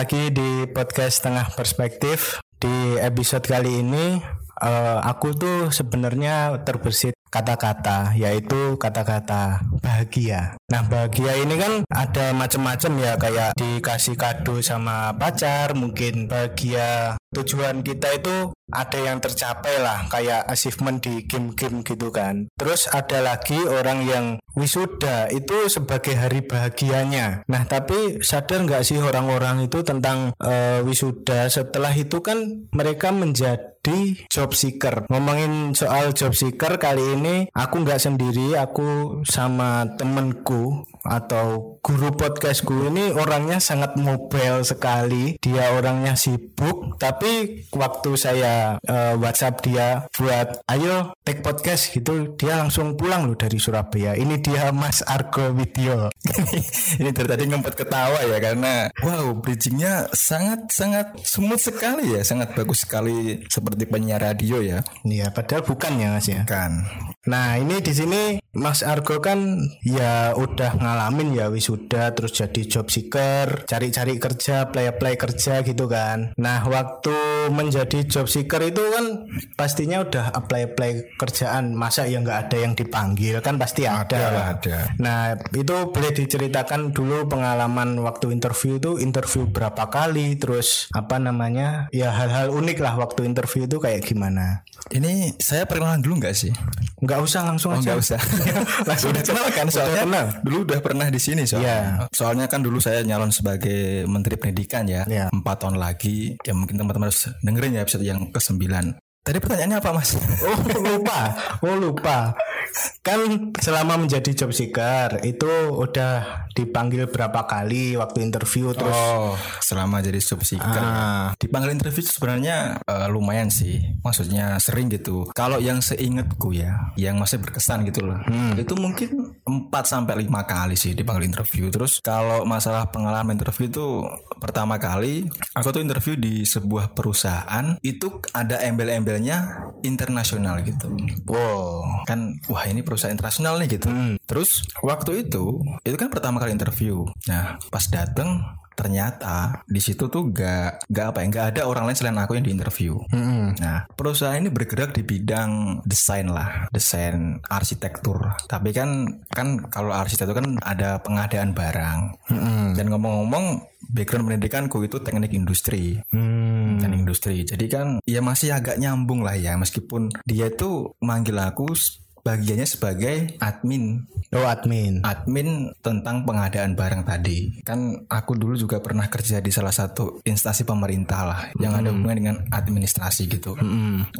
lagi di podcast Tengah Perspektif. Di episode kali ini eh, aku tuh sebenarnya terbersit kata-kata yaitu kata-kata bahagia. Nah, bahagia ini kan ada macam-macam ya kayak dikasih kado sama pacar, mungkin bahagia tujuan kita itu ada yang tercapai lah kayak achievement di game-game gitu kan. Terus ada lagi orang yang wisuda itu sebagai hari bahagianya. Nah, tapi sadar nggak sih orang-orang itu tentang eh, wisuda setelah itu kan mereka menjadi job seeker. Ngomongin soal job seeker kali ini aku nggak sendiri, aku sama temenku atau guru podcastku ini orangnya sangat mobile sekali. Dia orangnya sibuk, tapi waktu saya eh, WhatsApp dia buat ayo take podcast gitu, dia langsung pulang loh dari Surabaya. Ini dia Mas Argo Widyo. ini dari tadi ngempet ketawa ya karena wow bridgingnya sangat sangat smooth sekali ya sangat bagus sekali seperti penyiar radio ya Iya, padahal bukan ya Mas ya. kan Nah ini di sini Mas Argo kan ya udah ngalamin ya wisuda terus jadi job seeker, cari-cari kerja, play-play kerja gitu kan. Nah waktu menjadi job seeker itu kan pastinya udah apply-apply kerjaan, masa ya nggak ada yang dipanggil kan pasti ada, Ada lah, ada. Nah itu boleh diceritakan dulu pengalaman waktu interview itu interview berapa kali, terus apa namanya ya hal-hal unik lah waktu interview itu kayak gimana? ini saya perkenalan dulu nggak sih Nggak usah langsung oh aja. nggak usah Langsung udah kenal kan soalnya kenal. dulu udah pernah di sini soalnya Iya. soalnya kan dulu saya nyalon sebagai menteri pendidikan ya Iya. empat tahun lagi ya mungkin teman-teman harus dengerin ya episode yang ke sembilan tadi pertanyaannya apa mas Oh lupa, oh lupa. Kan selama menjadi job seeker itu udah dipanggil berapa kali waktu interview terus Oh, selama jadi job seeker. Ah. Dipanggil interview sebenarnya eh, lumayan sih. Maksudnya sering gitu. Kalau yang seingetku ya, yang masih berkesan gitu loh. Itu mungkin 4 sampai 5 kali sih dipanggil interview. Terus kalau masalah pengalaman interview itu pertama kali aku tuh interview di sebuah perusahaan itu ada embel-embelnya internasional gitu. wow. Kan wah ini perusahaan internasional nih gitu. Terus waktu itu itu kan pertama kali interview. Nah pas dateng ternyata di situ tuh gak gak apa ya gak ada orang lain selain aku yang di interview. Nah perusahaan ini bergerak di bidang desain lah, desain arsitektur. Tapi kan kan kalau arsitektur kan ada pengadaan barang. Dan ngomong-ngomong background pendidikanku itu teknik industri Hmm. dan industri. Jadi kan ya masih agak nyambung lah ya meskipun dia itu manggil aku bagiannya sebagai admin Oh admin. admin tentang pengadaan barang tadi kan aku dulu juga pernah kerja di salah satu instansi pemerintah lah yang ada hubungan dengan administrasi gitu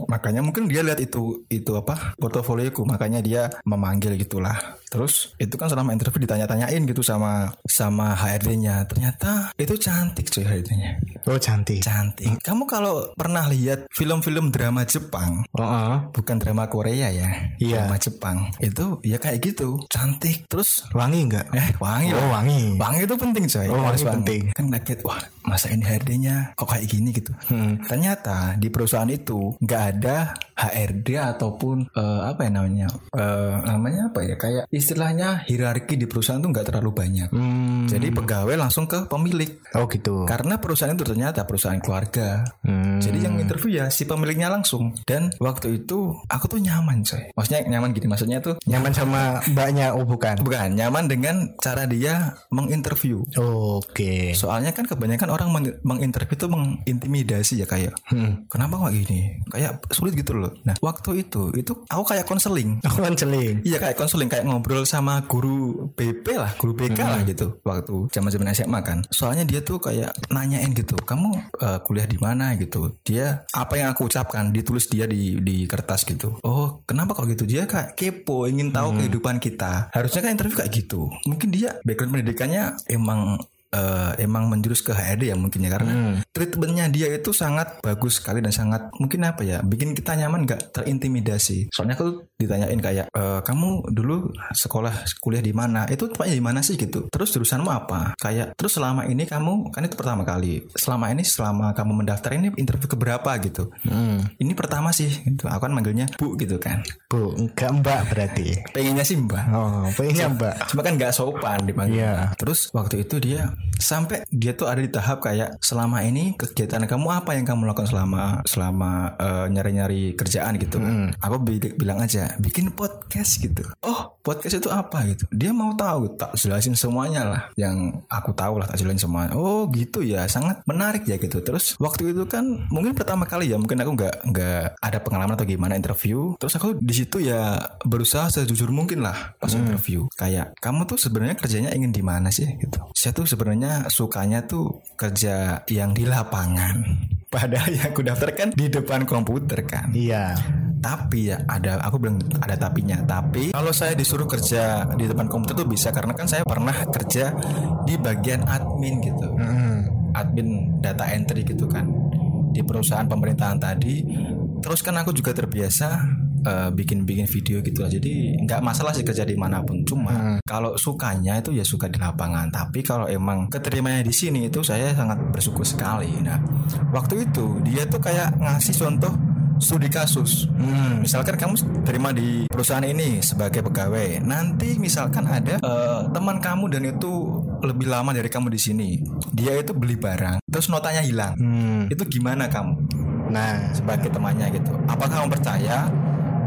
makanya mungkin dia lihat itu itu apa portofolioku makanya dia memanggil gitulah terus itu kan selama interview ditanya-tanyain gitu sama sama HRD-nya ternyata itu cantik cuy HRD-nya Oh cantik. cantik. Kamu kalau pernah lihat film-film drama Jepang, Oh, oh. bukan drama Korea ya, Iya. drama Jepang, itu ya kayak gitu, cantik. Terus wangi nggak? eh wangi Oh wangi. Wangi itu penting coy. Oh, wangi penting. Kan kaget, wah masa ini HRD-nya kok kayak gini gitu. Hmm. Ternyata di perusahaan itu nggak ada HRD ataupun eh, apa ya namanya, Eh, namanya apa ya kayak istilahnya hierarki di perusahaan tuh nggak terlalu banyak. Hmm. Jadi pegawai langsung ke pemilik. Oh gitu. Karena perusahaan itu ternyata perusahaan keluarga. Hmm. Jadi yang interview ya si pemiliknya langsung. Dan waktu itu aku tuh nyaman coy. Maksudnya nyaman gini. Maksudnya tuh Nyaman sama mbaknya? Oh bukan. bukan nyaman dengan cara dia menginterview. Oke. Soalnya kan kebanyakan orang meng- menginterview itu mengintimidasi ya kayak Hmm. kenapa kok gini? Kayak sulit gitu loh. Nah waktu itu itu aku kayak konseling. Oh konseling. Iya kayak konseling kayak ngobrol sama guru BP lah, guru BK lah gitu waktu zaman-zaman SMA kan. Soalnya dia tuh kayak nanyain gitu, kamu eh, kuliah di mana gitu. Dia apa yang aku ucapkan ditulis dia di di kertas gitu. Oh, kenapa kok gitu? Dia kayak kepo, ingin tahu kehidupan kita. Harusnya kan interview kayak gitu. Mungkin dia background pendidikannya emang eh, emang menjurus ke HRD ya mungkin ya karena treatmentnya dia itu sangat bagus sekali dan sangat mungkin apa ya bikin kita nyaman nggak terintimidasi. Soalnya aku ditanyain kayak "Eh, kamu dulu sekolah kuliah di mana? Itu tempatnya di mana sih gitu? Terus jurusanmu apa? Kayak terus selama ini kamu kan itu pertama kali selama ini selama kamu mendaftar ini interview keberapa gitu? Hmm. ini pertama sih gitu. Aku kan manggilnya bu gitu kan. Bu, enggak mbak berarti. pengennya sih mbak. Oh, pengennya mbak. cuma kan nggak sopan dipanggil. Iya. terus waktu itu dia sampai dia tuh ada di tahap kayak selama ini kegiatan kamu apa yang kamu lakukan selama selama uh, nyari-nyari kerjaan? Gitu Hmm. aku bi- bilang aja bikin podcast gitu. Oh podcast itu apa? Gitu. Dia mau tahu tak jelasin semuanya lah. Yang aku tahu lah tak jelasin semuanya oh gitu ya sangat menarik ya gitu. Terus waktu itu kan mungkin pertama kali ya mungkin aku nggak nggak ada pengalaman atau gimana interview. Terus aku di situ ya berusaha sejujur mungkin lah pas interview. Kayak kamu tuh sebenarnya kerjanya ingin di mana sih? Gitu. Saya tuh sebenarnya sukanya tuh kerja yang di lapangan. Padahal yang aku daftar kan di depan komputer kan. Iya. tapi ya ada aku bilang ada tapinya. Tapi kalau saya disuruh kerja di depan komputer tuh bisa karena kan saya pernah kerja di bagian admin gitu. Admin data entry gitu kan. Di perusahaan pemerintahan tadi. Terus kan aku juga terbiasa eh, bikin-bikin video gitu lah jadi nggak masalah sih kerja di mana pun cuma kalau sukanya itu ya suka di lapangan tapi kalau emang keterimanya di sini itu saya sangat bersyukur sekali nah waktu itu dia tuh kayak ngasih contoh studi kasus. Hmm, misalkan kamu terima di perusahaan ini sebagai pegawai. Nanti misalkan ada eh, teman kamu dan itu lebih lama dari kamu di sini. Dia itu beli barang, terus notanya hilang. Hmm. Itu gimana kamu Nah, sebagai temannya gitu? Apakah kamu percaya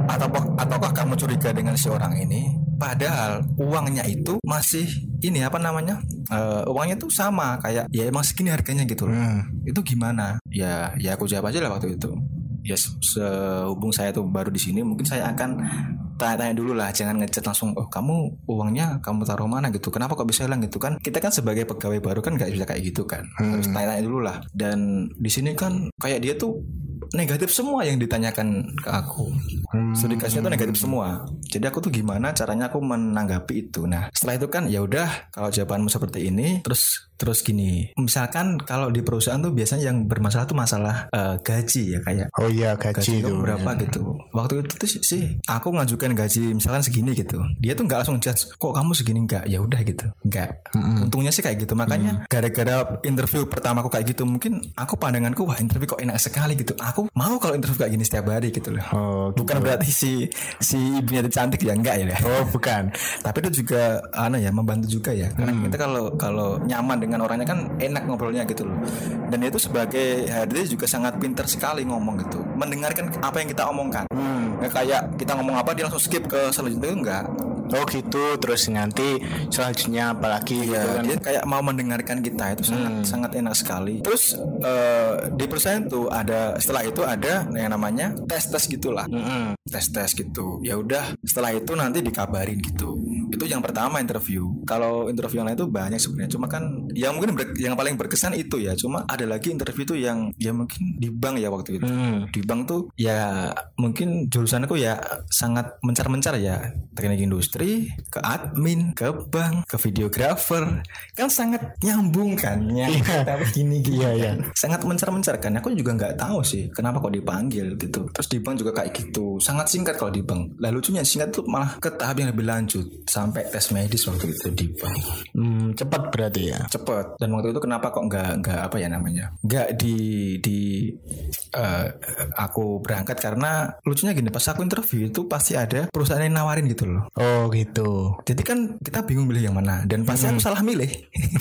atau ataukah kamu curiga dengan si orang ini? Padahal uangnya itu masih ini apa namanya? Eh, uangnya tuh sama kayak ya emang segini harganya gitu loh. Hmm. itu gimana? Ya ya aku jawab aja lah waktu itu. Ya se- sehubung saya tuh baru di sini mungkin saya akan tanya-tanya dulu lah jangan ngechat langsung oh kamu uangnya kamu taruh mana? Gitu. Kenapa kok bisa hilang? Gitu kan. Kita kan sebagai pegawai baru kan nggak bisa kayak gitu kan. Harus tanya-tanya dulu lah. Dan di sini kan kayak dia tuh negatif semua yang ditanyakan ke aku studi kasusnya tuh negatif semua. Jadi aku tuh gimana caranya aku menanggapi itu? Nah setelah itu kan ya udah kalau jawabanmu seperti ini terus terus gini. Misalkan kalau di perusahaan tuh biasanya yang bermasalah tuh masalah eh, gaji ya kayak Oh iya gaji gaji itu. berapa gitu. Waktu itu tuh sih- aku ngajukan gaji misalkan segini gitu. Dia tuh nggak langsung judge kok kamu segini? Nggak. Ya udah gitu. Nggak. Untungnya sih kayak gitu. Makanya gara-gara interview pertama aku kayak gitu mungkin aku pandanganku wah interview kok enak sekali gitu. Aku mau kalau interview kayak gini setiap hari gitu loh. Oh, gitu. bukan berarti si si ibunya itu cantik ya? Enggak ya? Oh, bukan. tapi itu juga ana ya membantu juga ya. Karena kita kalau kalau nyaman dengan orangnya kan enak ngobrolnya gitu loh. Dan dia itu sebagai HRD juga sangat pintar sekali ngomong gitu. Mendengarkan apa yang kita omongkan. Nggak kayak kita ngomong apa dia langsung skip ke selanjutnya. Enggak Oh gitu. Terus nanti selanjutnya apalagi gitu Ya, kan. dia kayak mau mendengarkan kita itu sangat sangat enak sekali. Terus eh, di perusahaan tuh ada setelah itu ada yang namanya tes tes gitulah, Mm-mm. tes tes gitu. Ya udah setelah itu nanti dikabarin gitu. Itu yang pertama interview. Kalau interview yang lain itu banyak sebenarnya. Cuma kan yang mungkin ber- yang paling berkesan itu ya. Cuma ada lagi interview tuh yang ya mungkin di bank ya waktu itu. Hmm. Di bank tuh ya mungkin jurusanku ya sangat mencar-mencar ya teknik industri ke admin ke bank ke videografer kan sangat nyambung kan? Ya Iya. tapi gini gini Iya, iya. kan. sangat mencar-mencar kan? Aku juga nggak tahu sih kenapa kok dipanggil gitu. Terus di bank juga kayak gitu. Sangat singkat kalau di bank. Lah lucunya singkat tuh malah ke tahap yang lebih lanjut. Sampai tes medis waktu itu di bank. Hmm, cepat berarti ya. cepet. Dan waktu itu kenapa kok nggak nggak apa ya namanya? Nggak di di eh, aku berangkat. Karena lucunya gini pas aku interview itu pasti ada perusahaan yang nawarin gitu loh. Oh gitu. jadi kan kita bingung milih yang mana dan pasti aku salah milih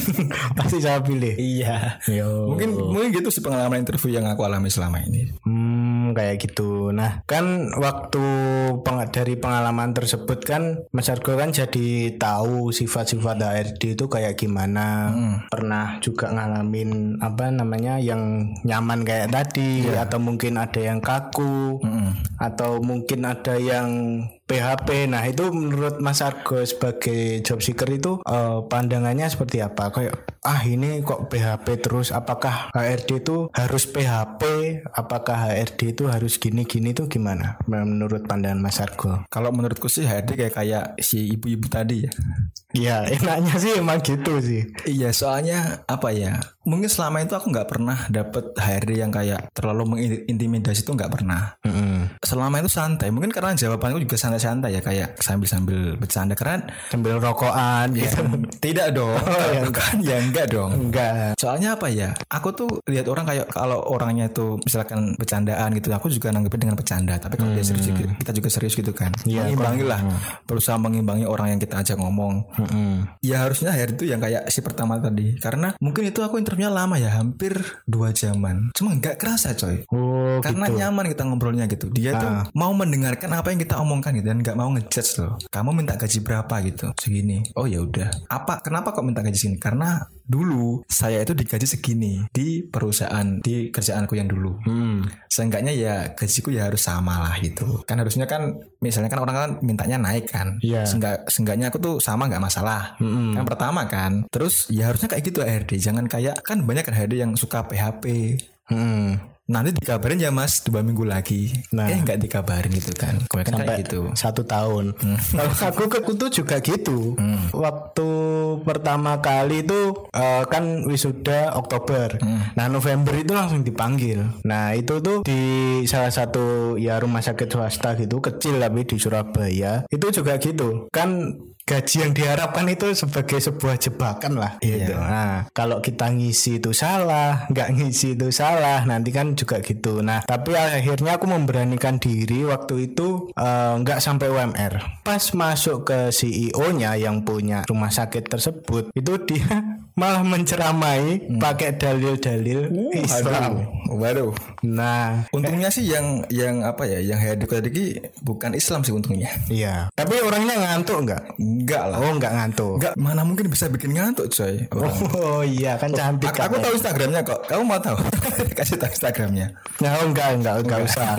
Pasti saya pilih. iya Yo. mungkin mungkin gitu sih pengalaman interview yang aku alami selama ini Hmm, kayak gitu. Nah, kan waktu peng- dari pengalaman tersebut kan Mas Argo kan jadi tahu sifat-sifat HRD itu kayak gimana. Pernah juga ngalamin apa namanya yang nyaman kayak tadi atau mungkin ada yang kaku atau mungkin ada yang PHP. Nah, itu menurut Mas Argo sebagai job seeker itu eh, pandangannya seperti apa? Kayak ah ini kok PHP terus apakah HRD itu harus PHP? Apakah HRD itu harus gini-gini tuh gimana menurut pandangan Mas Argo? kalau menurutku sih HRD kayak kayak si ibu-ibu tadi ya Ya, enaknya sih emang gitu sih. Iya soalnya apa ya mungkin selama itu aku nggak pernah dapet HRD yang kayak terlalu mengintimidasi itu nggak pernah. Selama itu santai. Mungkin karena jawabanku juga santai-santai ya kayak sambil-sambil bercanda karena Sambil rokokan ya, gitu. tidak dong. ya Bukan ya enggak dong. Enggak. Soalnya apa ya? Aku tuh lihat orang kayak kalau orangnya itu misalkan bercandaan gitu, aku juga nanggepin dengan bercanda. Tapi kalau dia serius, kita juga serius gitu kan. Iya, mengimbangi lah, berusaha mengimbangi orang yang kita ajak ngomong. Ya harusnya hari itu yang kayak si pertama tadi, karena mungkin itu aku interviewnya lama ya, hampir dua jaman. Cuma nggak kerasa coy. Oh, Karena gitu. nyaman kita ngobrolnya gitu. Dia tuh mau mendengarkan apa yang kita omongkan gitu dan nggak mau ngejudge loh. Kamu minta gaji berapa gitu? Segini. Oh ya udah. Apa? Kenapa kok minta gaji segini? Karena dulu saya itu digaji segini di perusahaan di kerjaanku yang dulu. Hmm. Seenggaknya ya gajiku ya harus sama lah gitu. Kan harusnya kan misalnya kan orang kan mintanya naik kan. Iya. Seenggak, seenggaknya aku tuh sama nggak masalah. Yang pertama kan. Terus ya harusnya kayak gitu HRD. Jangan kayak kan banyak HRD yang suka PHP. Hmm. Nanti dikabarin ya mas dua minggu lagi. Nah. Eh nggak dikabarin gitu kan. Kebanyakan kayak gitu. satu tahun. Kalau aku ke Kutu juga gitu. Waktu pertama kali itu eh, kan wisuda Oktober. Nah November itu langsung dipanggil. Nah itu tuh di salah satu ya rumah sakit swasta gitu kecil tapi di Surabaya itu juga gitu. Kan gaji yang diharapkan itu sebagai sebuah jebakan lah gitu. Nah, kalau kita ngisi itu salah, nggak ngisi itu salah, nanti kan juga gitu. Nah, tapi akhirnya aku memberanikan diri waktu itu nggak sampai UMR. Pas masuk ke CEO-nya yang punya rumah sakit tersebut, itu dia malah menceramai pakai dalil-dalil Islam. Waduh. Nah, Untungnya sih yang yang apa ya, yang HRD tadi bukan Islam sih untungnya. iya. Tapi orangnya ngantuk nggak? Enggak lah. Oh, nggak ngantuk. Enggak, mana mungkin bisa bikin ngantuk coy. Orang. Oh iya kan cantik Aku, aku katanya. tahu Instagramnya kok. Kamu mau tahu? Kasih tahu Instagramnya. Nah, oh, enggak, enggak, enggak usah.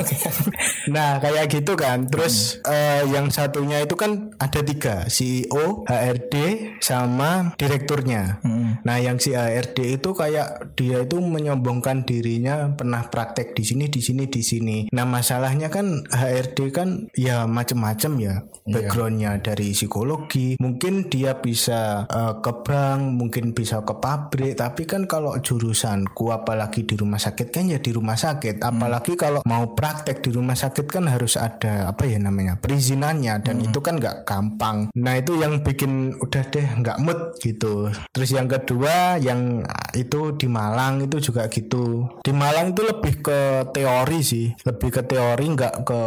nah, kayak gitu kan. Terus eh, yang satunya itu kan ada tiga, CEO, HRD, sama direkturnya. Nah, yang si HRD itu kayak dia itu menyombongkan dirinya pernah praktek di sini, di sini, di sini. Nah, masalahnya kan HRD kan ya macem-macem ya backgroundnya dari psikologi. Mungkin dia bisa eh, ke bank, mungkin bisa ke pabrik. Tapi kan kalau jurusanku apalagi di rumah sakit kan ya di rumah sakit. Apalagi kalau mau praktek di rumah sakit kan harus ada apa ya namanya perizinannya dan itu kan nggak gampang. Nah itu yang bikin udah deh nggak mood gitu. Terus yang kedua yang itu di Malang itu juga gitu. Di Malang itu lebih ke teori sih, lebih ke teori nggak ke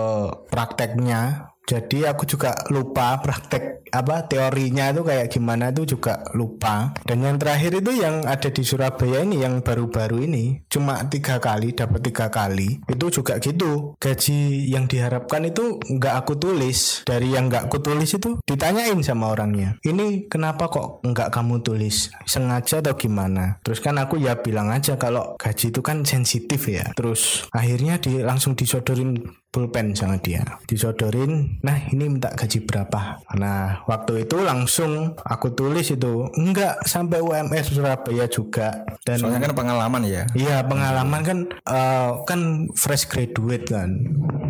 prakteknya. Jadi aku juga lupa praktek apa teorinya itu kayak gimana itu juga lupa. Dan yang terakhir itu yang ada di Surabaya ini yang baru-baru ini cuma tiga kali dapat tiga kali itu juga gitu. Gaji yang diharapkan itu nggak aku tulis dari yang nggak aku tulis itu ditanyain sama orangnya. Ini kenapa kok nggak kamu tulis sengaja atau gimana? Terus kan aku ya bilang aja kalau gaji itu kan sensitif ya. Terus akhirnya di langsung disodorin pulpen sama dia disodorin nah ini minta gaji berapa nah waktu itu langsung aku tulis itu enggak sampai UMS Surabaya juga dan Soalnya kan pengalaman ya. Iya pengalaman kan eh, kan fresh graduate kan.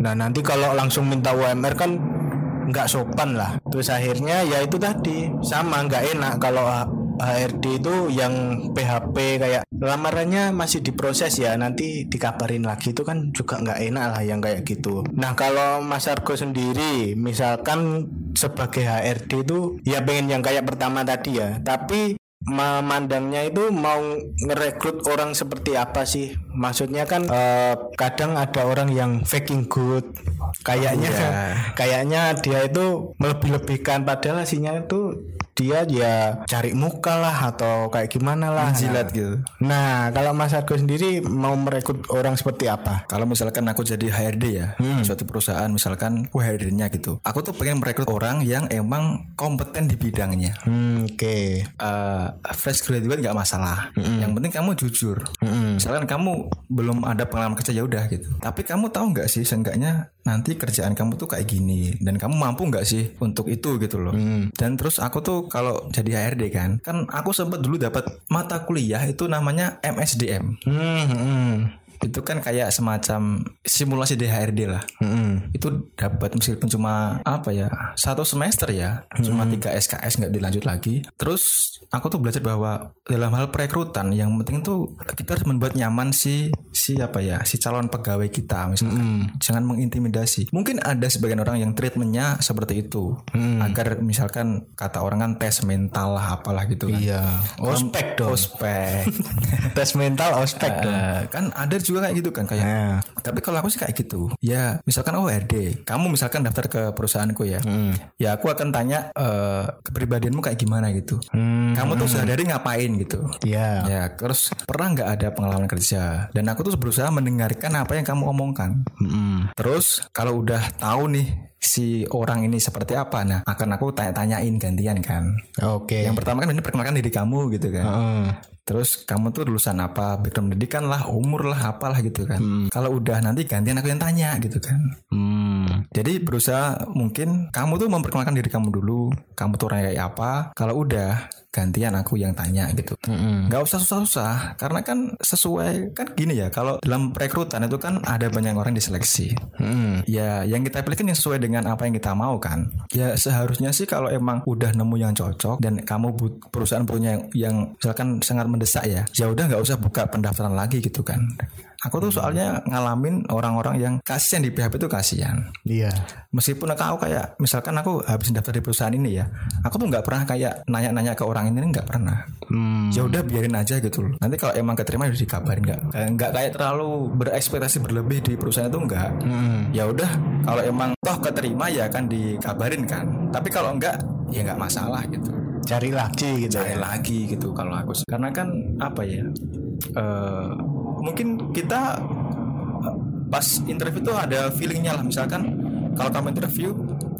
Nah nanti kalau langsung minta UMR kan nggak sopan lah. Terus akhirnya ya itu tadi sama nggak enak kalau HRD itu yang PHP kayak lamarannya masih diproses ya nanti dikabarin lagi itu kan juga nggak enak lah yang kayak gitu. Nah kalau Mas Argo sendiri misalkan sebagai HRD itu ya pengen yang kayak pertama tadi ya tapi memandangnya itu mau ngerekrut orang seperti apa sih? Maksudnya kan eh, kadang ada orang yang faking good, kayaknya kayaknya dia itu melebih-lebihkan padahal aslinya itu dia ya cari muka lah atau kayak gimana lah. Jilat gitu. Nah, kalau Mas Argo sendiri mau merekrut orang seperti apa? Kalau misalkan aku jadi HRD ya, Hmm. suatu perusahaan misalkan aku HRD-nya gitu. Aku tuh pengen merekrut orang yang emang kompeten di bidangnya. Hmm, oke. Eh, fresh graduate nggak masalah. Yang penting kamu jujur. Misalkan kamu belum ada pengalaman kerja ya udah gitu. Tapi kamu tahu nggak sih seenggaknya nanti kerjaan kamu tuh kayak gini dan kamu mampu nggak sih untuk itu gitu loh. Dan terus aku tuh kalau jadi HRD kan, kan aku sempat dulu dapat mata kuliah itu namanya MSDM. Hmm, hmm. Itu kan kayak semacam simulasi DHRD lah. Mm-mm. Itu dapat meskipun cuma apa ya satu semester ya, cuma tiga SKS nggak dilanjut lagi. Terus aku tuh belajar bahwa dalam hal perekrutan yang penting tuh kita harus membuat nyaman si si apa ya si calon pegawai kita misalkan. Jangan mengintimidasi. Mungkin ada sebagian orang yang treatmentnya seperti itu agar misalkan kata orang kan tes mental lah apalah gitu kan. Iya. Ospek dong. Ospek. Tes mental ospek dong. Eh, kan ada juga kayak gitu kan kayak Nah. tapi kalau aku sih kayak gitu ya misalkan oh RD kamu misalkan daftar ke perusahaanku ya ya aku akan tanya eh, kepribadianmu kayak gimana gitu Hmm. kamu tuh sehari-hari ngapain gitu Iya. ya terus pernah nggak ada pengalaman kerja dan aku tuh berusaha mendengarkan apa yang kamu omongkan Mm-mm. terus kalau udah tahu nih si orang ini seperti apa nah akan aku tanya-tanyain gantian kan Oke. yang pertama kan ini perkenalkan diri kamu gitu kan Heeh. Terus kamu tuh lulusan apa, background pendidikan lah, umur lah, apalah gitu kan. Kalau udah nanti gantian aku yang tanya gitu kan. Hmm. Jadi berusaha mungkin kamu tuh memperkenalkan diri kamu dulu, kamu tuh orang kayak apa. Kalau udah gantian aku yang tanya gitu. Nggak usah susah-susah, karena kan sesuai kan gini ya. Kalau dalam perekrutan itu kan ada banyak orang diseleksi. Mm-mm. Ya, yang kita pilih kan yang sesuai dengan apa yang kita mau kan. Ya seharusnya sih kalau emang udah nemu yang cocok dan kamu but- perusahaan punya yang, yang misalkan sangat mendesak ya, ya udah nggak usah buka pendaftaran lagi gitu kan. Aku tuh soalnya ngalamin orang-orang yang kasihan di PHP itu kasihan. Iya. Meskipun aku kayak misalkan aku habis daftar di perusahaan ini ya, aku tuh nggak pernah kayak nanya-nanya ke orang ini nggak pernah. Hmm. Ya udah biarin aja gitu loh. Nanti kalau emang keterima ya udah dikabarin nggak kayak nggak kayak terlalu berekspektasi berlebih di perusahaan itu enggak. Hmm. Ya udah kalau emang toh keterima ya kan dikabarin kan. Tapi kalau enggak ya nggak masalah gitu. Cari lagi gitu. Cari ya. lagi gitu kalau aku. Karena kan apa ya? eh mungkin kita pas interview tuh ada feelingnya lah. Misalkan kalau kamu interview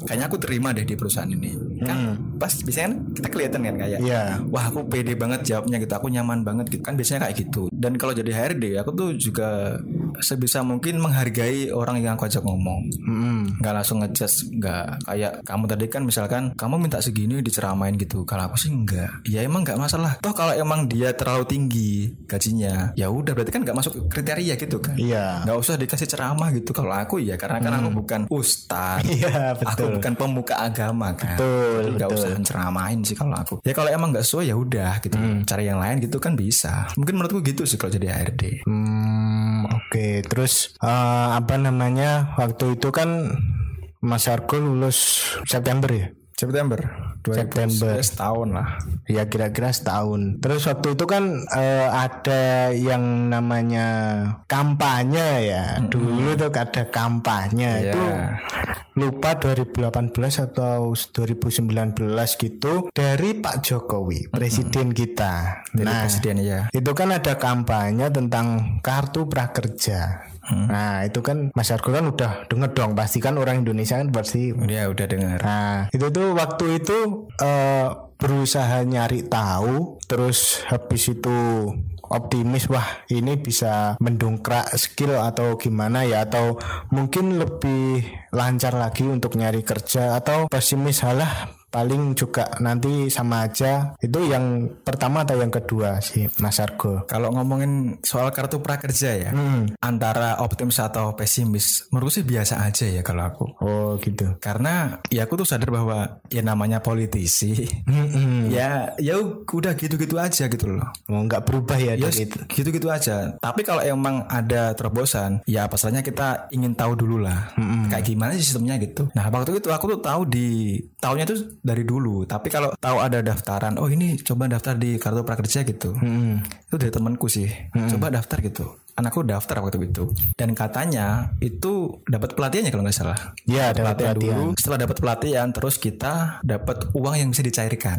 kayaknya aku terima deh di perusahaan ini kan pas biasanya kan kita kelihatan kan kayak Iya. wah aku pede banget jawabnya gitu aku nyaman banget gitu. Kan biasanya kayak gitu. Dan kalau jadi HRD aku tuh juga sebisa mungkin menghargai orang yang aku ajak ngomong. Mm-mm. nggak langsung ngejudge nggak kayak kamu tadi kan misalkan kamu minta segini diceramain gitu. Kalau aku sih enggak ya emang nggak masalah. Toh kalau emang dia terlalu tinggi gajinya ya udah berarti kan nggak masuk kriteria gitu kan. Iya. nggak usah dikasih ceramah gitu. Kalau aku ya karena kan aku bukan ustadz. Iya aku bukan pemuka agama kan. Betul, nggak betul. usah ceramahin sih kalau aku ya kalau emang nggak sesuai ya udah gitu Hmm. cari yang lain gitu kan bisa mungkin menurutku gitu sih kalau jadi HRD Hmm, oke. Terus eh, apa namanya? Waktu itu kan Mas Argo lulus September ya? September September. 2019 tahun lah Ya kira-kira setahun. Terus waktu itu kan eh, ada yang namanya kampanye ya. Dulu tuh ada kampanye Iya. itu lupa 2018 atau 2019 gitu dari Pak Jokowi, presiden kita. dari nah, presiden ya itu kan ada kampanye tentang kartu prakerja. Nah, itu kan Mas Argo kan udah denger dong, pasti kan orang Indonesia kan pasti dia udah dengar Nah, itu tuh waktu itu eh, berusaha nyari tahu, terus habis itu optimis wah ini bisa mendongkrak skill atau gimana ya atau mungkin lebih lancar lagi untuk nyari kerja atau pesimis halah paling juga nanti sama aja itu yang pertama atau yang kedua sih Mas Argo Kalau ngomongin soal kartu prakerja ya, antara optimis atau pesimis, menurutku sih biasa aja ya kalau aku. oh gitu Karena ya aku tuh sadar bahwa ya namanya politisi, ya ya udah gitu-gitu aja gitu loh. mau nggak berubah ya Ya dari itu gitu-gitu aja. Tapi kalau emang ada terobosan, ya pasalnya kita ingin tahu dulu lah, kayak gimana sih sistemnya gitu. Nah waktu itu aku tuh tahu di tahunnya tuh dari dulu. Tapi kalau tahu ada daftaran, oh ini coba daftar di kartu prakerja gitu. Itu dari temanku sih. Coba daftar gitu. Anakku daftar waktu itu. Dan katanya itu dapat pelatihannya kalau nggak salah. ya ada Pelatihan pelatihan dulu. Setelah dapat pelatihan, terus kita dapat uang yang bisa dicairkan.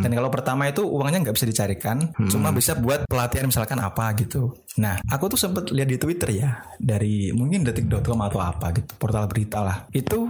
Dan kalau pertama itu uangnya nggak bisa dicairkan, cuma bisa buat pelatihan misalkan apa gitu. Nah, aku tuh sempet lihat di Twitter ya dari mungkin detik.com atau apa gitu, portal berita lah. Itu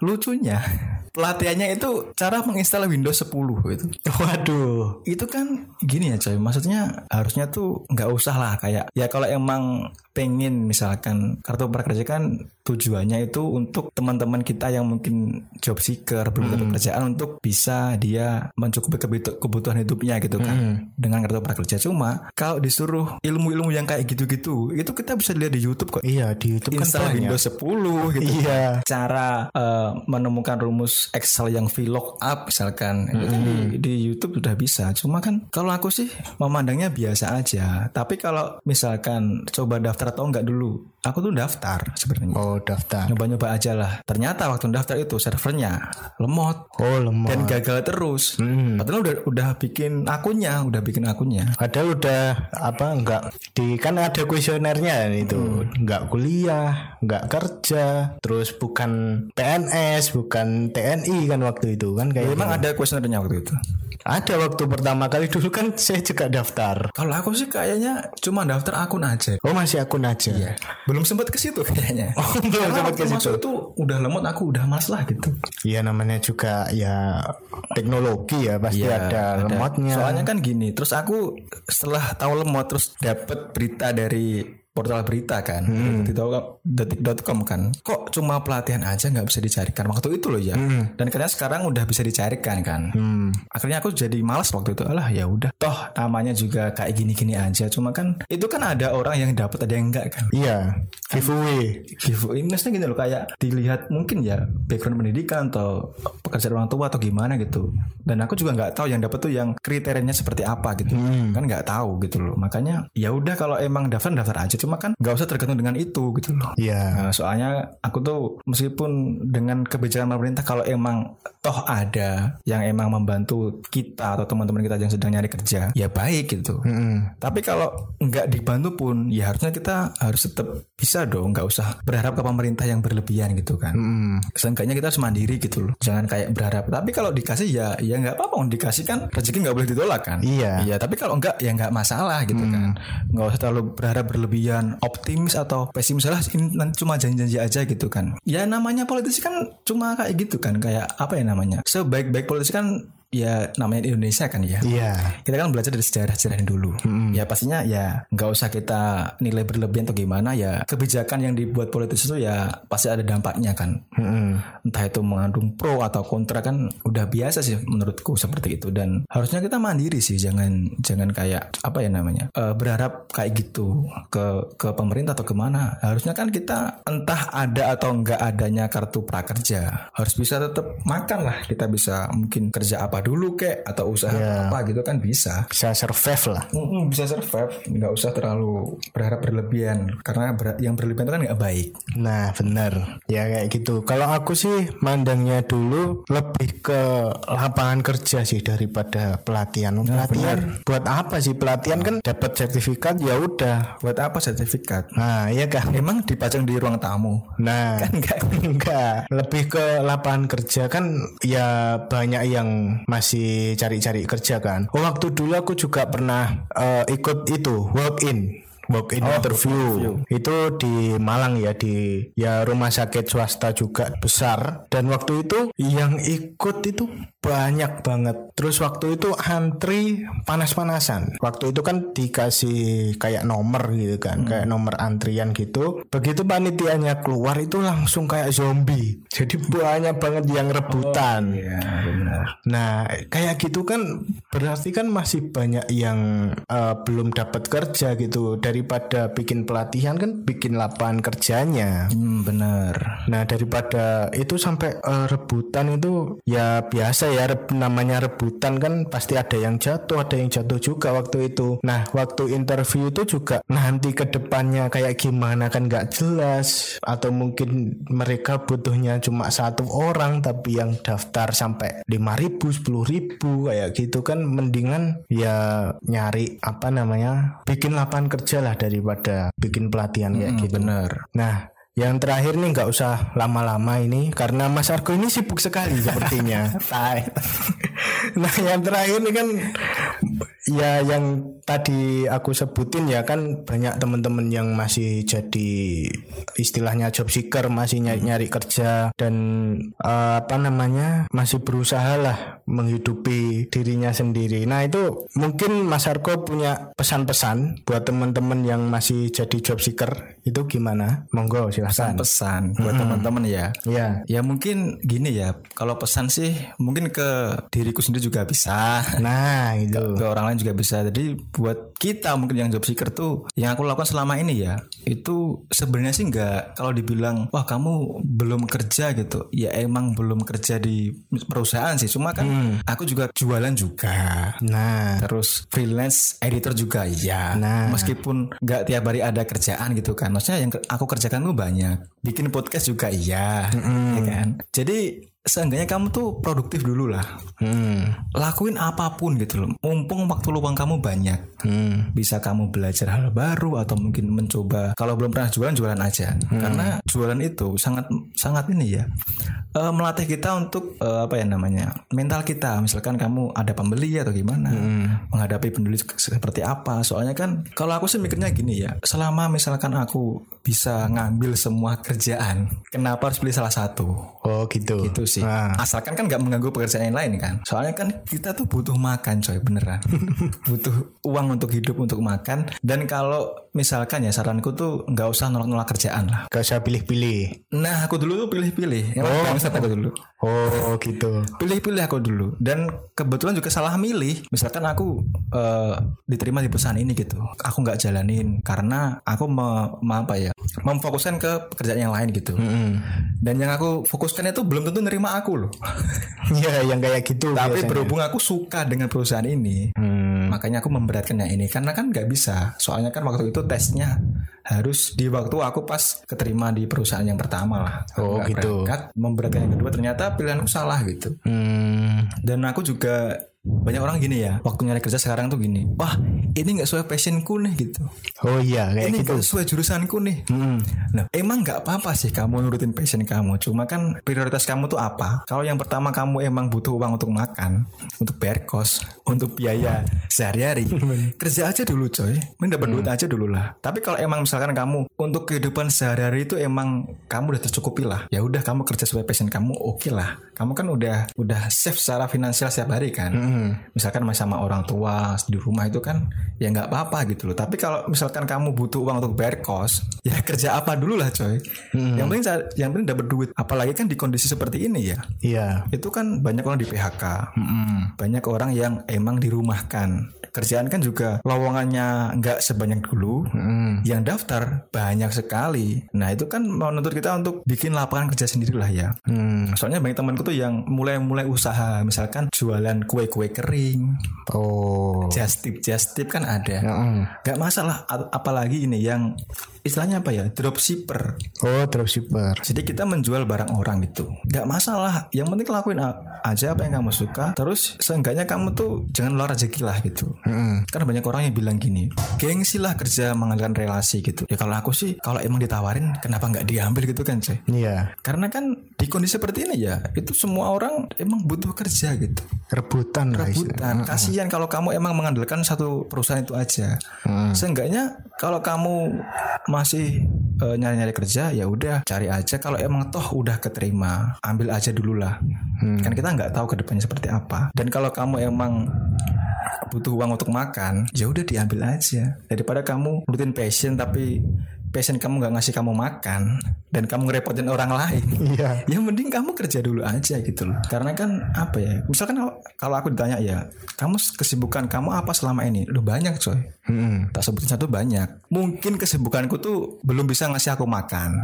lucunya pelatihannya itu cara menginstal Windows 10 gitu. waduh Itu kan gini ya coy, maksudnya harusnya tuh nggak usah lah kayak ya kalau emang pengen misalkan kartu prakerja kan tujuannya itu untuk teman-teman kita yang mungkin job seeker belum dapat kerjaan untuk bisa dia mencukupi kebutu- kebutuhan hidupnya gitu kan dengan kartu prakerja. Cuma kalau disuruh ilmu-ilmu yang kayak gitu-gitu itu kita bisa lihat di YouTube kok. Iya di YouTube kan install banyak. Windows 10 gitu Iya. cara eh, menemukan rumus Excel yang VLOOKUP misalkan itu kan di, di YouTube sudah bisa. Cuma kan kalau aku sih memandangnya biasa aja. Tapi kalau misalkan coba daftar atau enggak dulu. Aku tuh daftar sebenarnya. Oh daftar. nyoba-nyoba aja lah. Ternyata waktu daftar itu servernya lemot. Oh lemah. dan gagal terus. Padahal udah udah bikin akunnya udah bikin akunnya. Padahal udah apa enggak di kan ada kuesionernya itu. Enggak kuliah, enggak kerja, terus bukan PNS, bukan TNI kan waktu itu kan kayak emang ada kuesionernya waktu itu ada waktu pertama kali dulu kan saya juga daftar. kalau aku sih kayaknya cuma daftar akun aja Oh masih akun aja. belum sempat ke situ kayaknya. Oh, belum sempat ke situ. itu udah lemot aku udah malas lah gitu. Iya namanya juga ya teknologi ya pasti Iya, ada, lemotnya. Soalnya kan gini, terus aku setelah tahu lemot terus dapat berita dari portal berita kan, Hmm. detik.com detik.com kan. Kok cuma pelatihan aja nggak bisa dicarikan waktu itu loh ya. Dan katanya sekarang udah bisa dicarikan kan. Hmm. Akhirnya aku jadi malas waktu itu. Alah ya udah. Toh namanya juga kayak gini-gini aja. Cuma kan itu kan ada orang yang dapat ada yang enggak kan. Iya, giveaway. giveaway maksudnya gini loh kayak dilihat mungkin ya background pendidikan atau pekerjaan orang tua atau gimana gitu dan aku juga nggak tahu yang dapat tuh yang kriterianya seperti apa gitu kan nggak tahu gitu loh makanya ya udah kalau emang daftar daftar aja cuma kan nggak usah tergantung dengan itu gitu loh. Iya. Nah, soalnya aku tuh meskipun dengan kebijakan pemerintah kalau emang toh ada yang emang membantu kita atau teman-teman kita yang sedang nyari kerja ya baik gitu. Mm-mm. tapi kalau nggak dibantu pun ya harusnya kita harus tetap bisa dong. Nggak usah berharap ke pemerintah yang berlebihan gitu kan. Mm. seenggaknya kita harus mandiri gitu loh. Jangan kayak berharap. Tapi kalau dikasih ya ya nggak apa-apa. Dikasih kan rezeki nggak boleh ditolak kan. Iya. iya tapi kalau nggak ya nggak masalah gitu kan. Nggak usah terlalu berharap berlebihan optimis atau pesimis lah nanti cuma janji-janji aja gitu kan. Ya namanya politisi kan cuma kayak gitu kan kayak apa ya namanya? Sebaik-baik politisi kan ya namanya Indonesia kan ya Iya. kita kan belajar dari sejarah-sejarah dulu. Ya pastinya ya nggak usah kita nilai berlebihan atau gimana ya kebijakan yang dibuat politis itu ya pasti ada dampaknya kan. Mm-mm. Entah itu mengandung pro atau kontra kan udah biasa sih menurutku seperti itu dan harusnya kita mandiri sih jangan jangan kayak apa ya namanya eh, berharap kayak gitu ke ke pemerintah atau ke mana harusnya kan kita entah ada atau enggak adanya kartu prakerja harus bisa tetap makan lah kita bisa mungkin kerja apa dulu kek? Atau usaha Ya. apa gitu kan bisa. Bisa survive lah. Mm-mm, bisa survive. Nggak usah terlalu berharap berlebihan. Karena ber- yang berlebihan itu kan nggak baik. Nah bener Ya kayak gitu. Kalau aku sih mandangnya dulu Lebih ke lapangan kerja sih Daripada pelatihan. Pelatihan buat apa sih? Pelatihan kan dapat sertifikat ya udah. Buat apa sertifikat? Nah iya kan? Emang dipajang di ruang tamu? Nah kan enggak Enggak, lebih ke lapangan kerja kan ya banyak yang masih cari-cari kerja kan. Oh, waktu dulu aku juga pernah eh, ikut itu walk in walk in interview. itu di Malang ya di ya rumah sakit swasta juga besar. Dan waktu itu yang ikut itu banyak banget. Terus waktu itu antri panas-panasan. Waktu itu kan dikasih kayak nomor gitu kan kayak nomor antrian gitu. Begitu panitianya keluar itu langsung kayak zombie. Jadi banyak banget yang rebutan. Ya benar. Nah, kayak gitu kan berarti kan masih banyak yang eh, belum dapat kerja gitu daripada bikin pelatihan kan bikin lapangan kerjanya. hmm, benar Nah, daripada itu sampai eh, rebutan itu ya biasa ya reb- namanya rebutan kan pasti ada yang jatuh, ada yang jatuh juga waktu itu. Nah, waktu interview itu juga nanti ke depannya kayak gimana kan nggak jelas atau mungkin mereka butuhnya cuma satu orang tapi yang daftar sampai 5000 10.000 kayak gitu kan mendingan ya nyari apa namanya bikin lapangan kerja lah daripada bikin pelatihan kayak gitu. benar Nah, yang terakhir nih nggak usah lama-lama ini karena Mas Argo ini sibuk sekali sepertinya. Nah, yang terakhir nih kan ya yang tadi aku sebutin ya kan banyak teman-teman yang masih jadi istilahnya job seeker masih nyari-nyari kerja dan eh, apa namanya masih berusaha lah menghidupi dirinya sendiri. Nah itu mungkin Mas Arko punya pesan-pesan buat teman-teman yang masih jadi job seeker itu gimana? Monggo silahkan. pesan buat teman-teman ya Ya. ya mungkin gini ya kalau pesan sih mungkin ke diriku sendiri juga bisa Nah itu. ke orang lain juga bisa. Jadi buat kita mungkin yang job seeker tuh yang aku lakukan selama ini ya itu sebenarnya sih nggak kalau dibilang wah kamu belum kerja gitu ya emang belum kerja di perusahaan sih cuma kan aku juga jualan juga Nah. terus freelance editor juga ya Nah. meskipun nggak tiap hari ada kerjaan gitu kan maksudnya yang aku kerjakan tuh banyak. Bikin podcast juga iya ya kan? Jadi seenggaknya kamu tuh produktif dulu lah. Hmm. lakuin apa pun gitu loh. Mumpung waktu luang kamu banyak. Hmm. bisa kamu belajar hal baru atau mungkin mencoba kalau belum pernah jualan jualan aja. Karena jualan itu sangat sangat ini ya eh, melatih kita untuk eh, apa ya namanya mental kita. Misalkan kamu ada pembeli atau gimana menghadapi pembeli seperti apa. Soalnya kan kalau aku sih mikirnya gini ya selama misalkan aku bisa ngambil semua kerjaan. Kenapa harus pilih salah satu? Oh gitu. itu sih. Nah. asalkan kan nggak mengganggu pekerjaan yang lain kan? Soalnya kan kita tuh butuh makan coy beneran. Butuh uang untuk hidup untuk makan. Dan kalau misalkan ya saranku tuh nggak usah nolak-nolak kerjaan lah. Gak usah pilih-pilih. nah aku dulu tuh pilih-pilih. Yang Oh. aku dulu. Oh gitu. pilih-pilih aku dulu. Dan kebetulan juga salah milih. Misalkan aku eh, diterima di perusahaan ini gitu. Aku nggak jalanin karena aku me, me- apa ya memfokuskan ke pekerjaan yang lain gitu Hmm. dan yang aku fokuskan itu belum tentu nerima aku loh Ya yang kayak gitu. Tapi biasanya. berhubung aku suka dengan perusahaan ini, Hmm. makanya aku memberatkan yang ini karena kan nggak bisa. Soalnya kan waktu itu tesnya harus di waktu aku pas keterima di perusahaan yang pertama lah. Oh, gitu. berangkat, memberatkan yang kedua ternyata pilihanku salah gitu. Hmm. Dan aku juga banyak orang gini ya, waktu nyari kerja sekarang tuh gini, wah ini nggak sesuai passionku nih gitu. Oh iya kayak Ini gitu. nggak sesuai jurusanku nih. Hmm. Nah, emang nggak apa-apa sih kamu nurutin passion kamu. Cuma kan prioritas kamu tuh apa? Kalau yang pertama kamu emang butuh uang untuk makan, untuk bayar kos, untuk biaya sehari-hari, kerja aja dulu coy. Mending dapat duit aja dulu lah. Tapi kalau emang misalkan kamu untuk kehidupan sehari-hari itu emang kamu udah tercukupi lah. Ya udah kamu kerja sesuai passion kamu, oke lah. Kamu kan udah udah safe secara finansial setiap hari kan. Misalkan masih sama orang tua di rumah itu kan ya nggak apa-apa gitu loh. Tapi kalau misalkan kamu butuh uang untuk bayar kos, ya kerja apa dulu lah coy. Yang penting yang penting dapat duit. Apalagi kan di kondisi seperti ini ya. Iya. Itu kan banyak orang di PHK. Banyak orang yang emang dirumahkan. Kerjaan kan juga lowongannya nggak sebanyak dulu. Yang daftar banyak sekali. Nah itu kan menuntut kita untuk bikin lapangan kerja sendiri lah ya. Hmm. Soalnya banyak temanku tuh yang mulai-mulai usaha, misalkan jualan kue-kue kering, Oh. just tip, just tip kan ada. Heeh. Gak masalah, apalagi ini yang istilahnya apa ya, dropshipper. Oh dropshipper. Jadi kita menjual barang orang gitu. Gak masalah, yang penting lakuin aja apa yang kamu suka. Terus seenggaknya kamu tuh jangan luar rezeki lah gitu. Hmm. Karena banyak orang yang bilang gini, gengsi lah kerja mengalihkan relasi gitu. Ya kalau aku sih, kalau emang ditawarin, kenapa nggak diambil gitu kan, coy? Iya. Karena kan di kondisi seperti ini ya, itu semua orang emang butuh kerja gitu. Rebutan lah. Rebutan. Kasihan kalau kamu emang mengandalkan satu perusahaan itu aja. Seenggaknya kalau kamu masih eh, nyari-nyari kerja, ya udah cari aja. Kalau emang toh udah keterima, ambil aja dulu lah. Kan kita nggak tahu ke depannya seperti apa. Dan kalau kamu emang butuh uang untuk makan, ya udah diambil aja. Daripada kamu rutin passion tapi passion kamu nggak ngasih kamu makan dan kamu ngerepotin orang lain. Iya. Ya mending kamu kerja dulu aja gitu loh. Karena kan apa ya? Misalkan kalau aku ditanya ya, kamu kesibukan kamu apa selama ini? Lu banyak coy. Hmm. Tak sebutin satu banyak. Mungkin kesibukanku tuh belum bisa ngasih aku makan.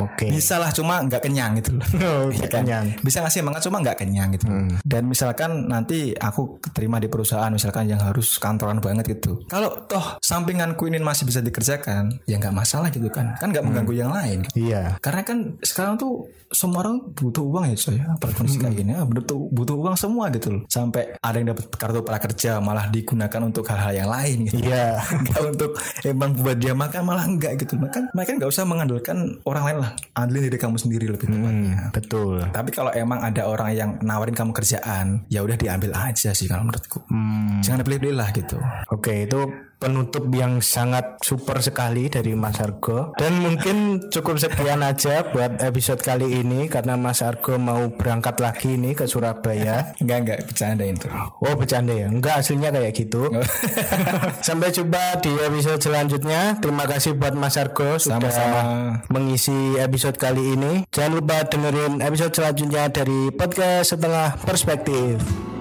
Oke. Bisa lah cuma nggak kenyang gitu loh. Kan? kenyang. Bisa ngasih makan cuma nggak kenyang gitu. Dan misalkan nanti aku keterima di perusahaan misalkan yang harus kantoran banget gitu. Kalau toh sampinganku ini masih bisa dikerjakan, ya nggak masalah gitu kan. Kan nggak mengganggu yang lain. Iya. Karena kan sekarang tuh semua orang butuh uang ya coy Apalagi kondisi kayak gini ah, butuh, butuh uang semua gitu loh Sampai ada yang dapat kartu prakerja malah digunakan untuk hal-hal yang lain gitu Iya. Enggak untuk emang buat dia makan malah enggak gitu Maka mereka nggak usah mengandalkan orang lain lah andelin diri kamu sendiri lebih tepatnya Betul. tapi kalau emang ada orang yang nawarin kamu kerjaan ya udah diambil aja sih kalau menurutku Hmm. jangan pilih-pilih lah gitu Oke, itu penutup yang sangat super sekali dari Mas Argo. Dan mungkin cukup sekian aja buat episode kali ini karena Mas Argo mau berangkat lagi nih ke Surabaya. enggak enggak bercanda itu Oh, bercanda ya? Enggak, aslinya kayak gitu. Sampai jumpa di episode selanjutnya. Terima kasih buat Mas Argo sudah Sama-sama. mengisi episode kali ini. Jangan lupa dengerin episode selanjutnya dari podcast Setengah Perspektif.